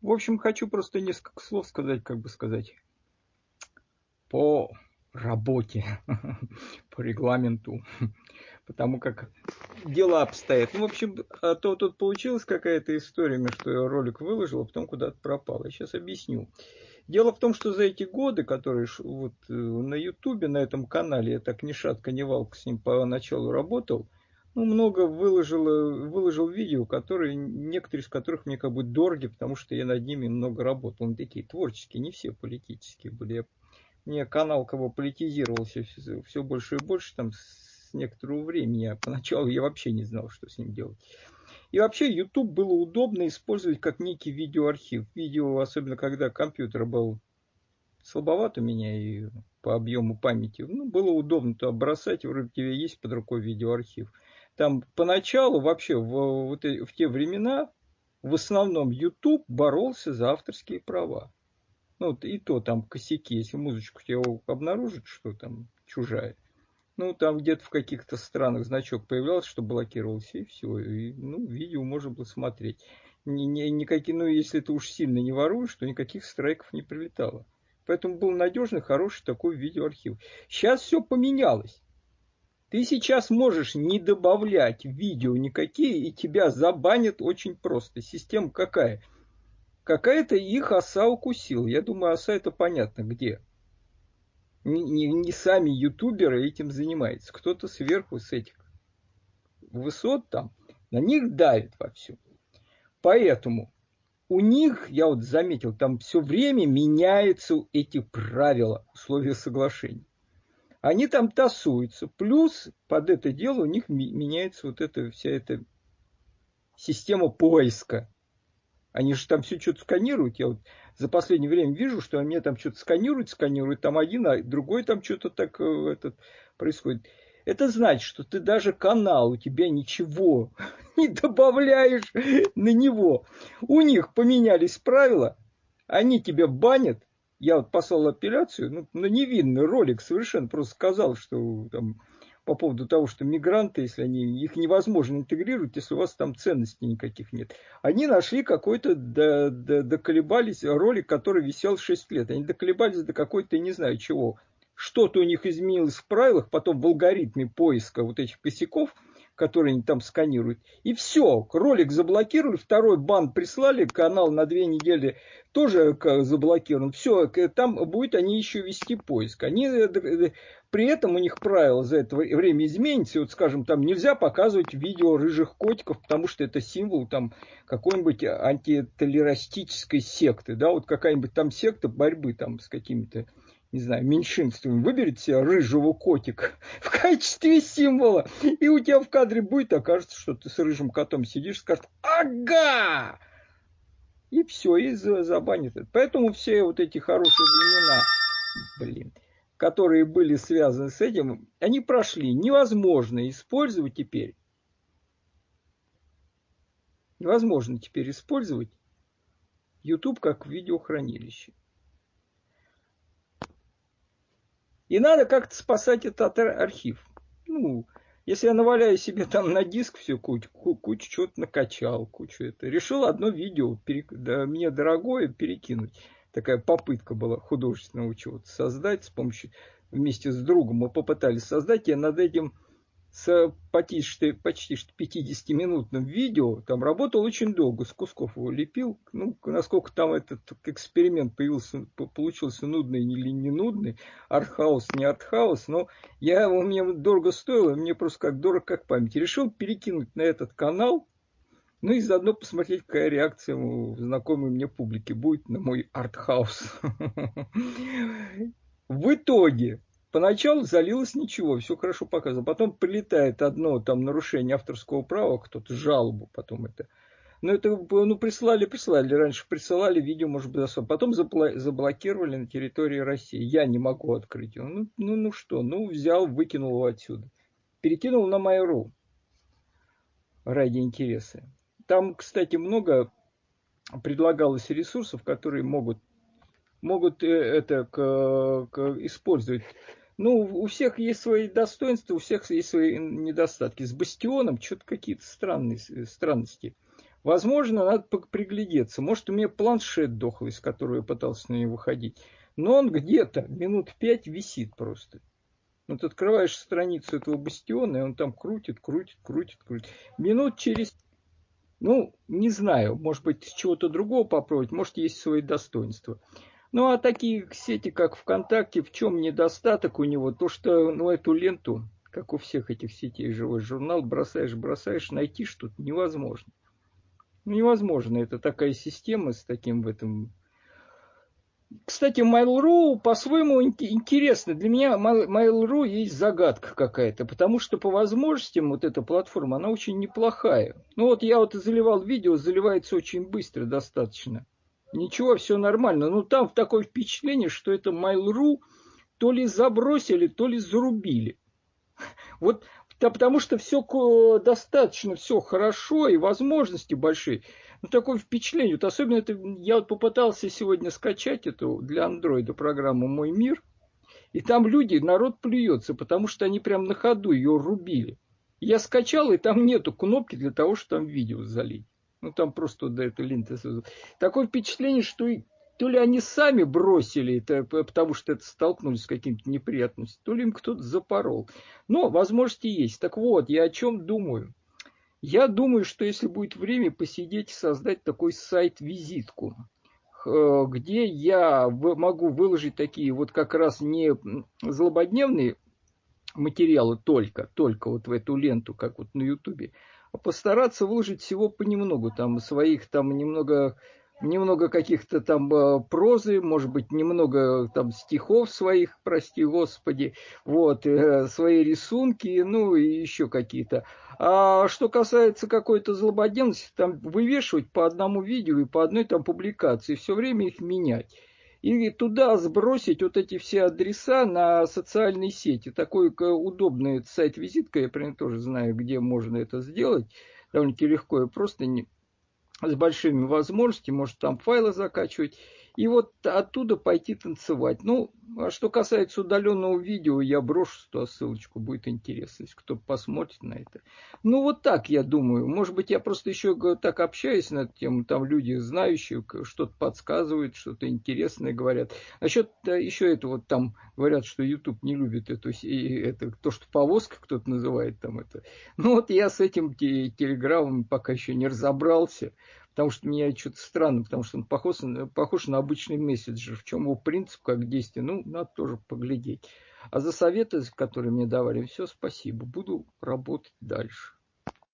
В общем, хочу просто несколько слов сказать, как бы сказать, по работе, по регламенту, потому как дела обстоят. Ну, в общем, а то тут получилась какая-то история, что я ролик выложил, а потом куда-то пропал. Я сейчас объясню. Дело в том, что за эти годы, которые вот э, на Ютубе, на этом канале, я так ни шатка, ни валка с ним поначалу работал, ну, много выложил, выложил видео, которые, некоторые из которых мне как бы дороги, потому что я над ними много работал. Они такие творческие, не все политические были. Я, мне канал бы политизировался все, все больше и больше там с некоторого времени. А поначалу я вообще не знал, что с ним делать. И вообще YouTube было удобно использовать как некий видеоархив. Видео, особенно когда компьютер был слабоват у меня и по объему памяти, ну, было удобно туда бросать, вроде у тебя есть под рукой видеоархив. Там поначалу вообще в, вот, в те времена в основном YouTube боролся за авторские права. Ну, вот и то там косяки, если музычку тебе обнаружит, что там чужая. Ну, там где-то в каких-то странах значок появлялся, что блокировался, и все. И, ну, видео можно было смотреть. Ни, ни, никакие, ну, если ты уж сильно не воруешь, то никаких страйков не прилетало. Поэтому был надежный, хороший такой видеоархив. Сейчас все поменялось. Ты сейчас можешь не добавлять видео никакие, и тебя забанят очень просто. Система какая? Какая-то их оса укусила. Я думаю, оса это понятно где. Не, не, не сами ютуберы этим занимаются. Кто-то сверху с этих высот там на них давит вовсю. Поэтому у них, я вот заметил, там все время меняются эти правила, условия соглашения они там тасуются. Плюс под это дело у них меняется вот эта вся эта система поиска. Они же там все что-то сканируют. Я вот за последнее время вижу, что они там что-то сканируют, сканируют там один, а другой там что-то так э, этот, происходит. Это значит, что ты даже канал, у тебя ничего не добавляешь на него. У них поменялись правила, они тебя банят, я вот послал апелляцию, ну, на невинный ролик совершенно просто сказал, что там по поводу того, что мигранты, если они, их невозможно интегрировать, если у вас там ценностей никаких нет. Они нашли какой-то, до, до, доколебались, ролик, который висел 6 лет. Они доколебались до какой-то, не знаю чего. Что-то у них изменилось в правилах, потом в алгоритме поиска вот этих косяков – которые они там сканируют. И все, ролик заблокировали, второй бан прислали, канал на две недели тоже заблокирован. Все, там будет они еще вести поиск. Они, э, при этом у них правила за это время изменится. Вот, скажем, там нельзя показывать видео рыжих котиков, потому что это символ там какой-нибудь антитолерастической секты. Да, вот какая-нибудь там секта борьбы там с какими-то не знаю, меньшинством, выберет себе рыжего котика в качестве символа, и у тебя в кадре будет, окажется, что ты с рыжим котом сидишь, скажет «Ага!» И все, и забанит это. Поэтому все вот эти хорошие времена, блин, которые были связаны с этим, они прошли. Невозможно использовать теперь. Невозможно теперь использовать YouTube как видеохранилище. И надо как-то спасать этот архив. Ну, если я наваляю себе там на диск все кучу, кучу чего-то накачал, кучу это. Решил одно видео, перек... да, мне дорогое, перекинуть. Такая попытка была художественного чего-то создать с помощью, вместе с другом мы попытались создать. Я над этим с почти, почти 50-минутным видео, там работал очень долго, с кусков его лепил. Ну, насколько там этот эксперимент появился, получился нудный или не нудный, артхаус, не артхаус, но я, у меня дорого стоило, мне просто как дорого, как память. Решил перекинуть на этот канал, ну и заодно посмотреть, какая реакция у знакомой мне публики будет на мой артхаус. В итоге Поначалу залилось ничего, все хорошо показано. Потом прилетает одно там нарушение авторского права, кто-то жалобу потом это. Но это, ну, прислали, прислали. Раньше присылали видео, может быть, особо. Потом заблокировали на территории России. Я не могу открыть его. Ну, ну, ну что, ну, взял, выкинул его отсюда. Перекинул на Mail.ru ради интереса. Там, кстати, много предлагалось ресурсов, которые могут могут э, это к, к, использовать. Ну, у всех есть свои достоинства, у всех есть свои недостатки. С бастионом что-то какие-то странные странности. Возможно, надо приглядеться. Может, у меня планшет дохлый, с которого я пытался на него выходить. Но он где-то минут пять висит просто. Вот открываешь страницу этого бастиона, и он там крутит, крутит, крутит, крутит. Минут через, ну, не знаю, может быть, чего-то другого попробовать, может, есть свои достоинства. Ну, а такие сети, как ВКонтакте, в чем недостаток у него? То, что, ну, эту ленту, как у всех этих сетей живой журнал, бросаешь, бросаешь, найти что-то невозможно. Ну, невозможно. Это такая система с таким в этом кстати, Mail.ru по-своему интересно. Для меня Mail.ru есть загадка какая-то, потому что по возможностям вот эта платформа, она очень неплохая. Ну вот я вот заливал видео, заливается очень быстро достаточно. Ничего, все нормально. Но там такое впечатление, что это Mail.ru то ли забросили, то ли зарубили. Вот да, потому что все достаточно, все хорошо и возможности большие ну, такое впечатление. Вот особенно это, я вот попытался сегодня скачать эту для андроида программу «Мой мир», и там люди, народ плюется, потому что они прям на ходу ее рубили. Я скачал, и там нету кнопки для того, чтобы там видео залить. Ну, там просто до этой ленты. Такое впечатление, что то ли они сами бросили это, потому что это столкнулись с какими-то неприятностями, то ли им кто-то запорол. Но возможности есть. Так вот, я о чем думаю. Я думаю, что если будет время посидеть и создать такой сайт-визитку, где я могу выложить такие вот как раз не злободневные материалы только, только вот в эту ленту, как вот на Ютубе, постараться выложить всего понемногу, там своих там немного немного каких-то там э, прозы, может быть, немного там стихов своих, прости господи, вот, э, свои рисунки, ну и еще какие-то. А что касается какой-то злободневности, там вывешивать по одному видео и по одной там публикации, все время их менять. И туда сбросить вот эти все адреса на социальные сети. Такой удобный сайт-визитка, я прям тоже знаю, где можно это сделать. Довольно-таки легко и просто не, с большими возможностями, может там файлы закачивать, и вот оттуда пойти танцевать. Ну, а что касается удаленного видео, я брошу туда ссылочку, будет интересно, если кто посмотрит на это. Ну, вот так я думаю. Может быть, я просто еще так общаюсь на эту тему, там люди знающие, что-то подсказывают, что-то интересное говорят. Насчет еще этого, вот там говорят, что YouTube не любит эту, это, то, что повозка кто-то называет там это. Ну, вот я с этим телеграммом пока еще не разобрался потому что мне что-то странно, потому что он похож, похож на обычный месседжер. В чем его принцип, как действие, ну, надо тоже поглядеть. А за советы, которые мне давали, все, спасибо. Буду работать дальше.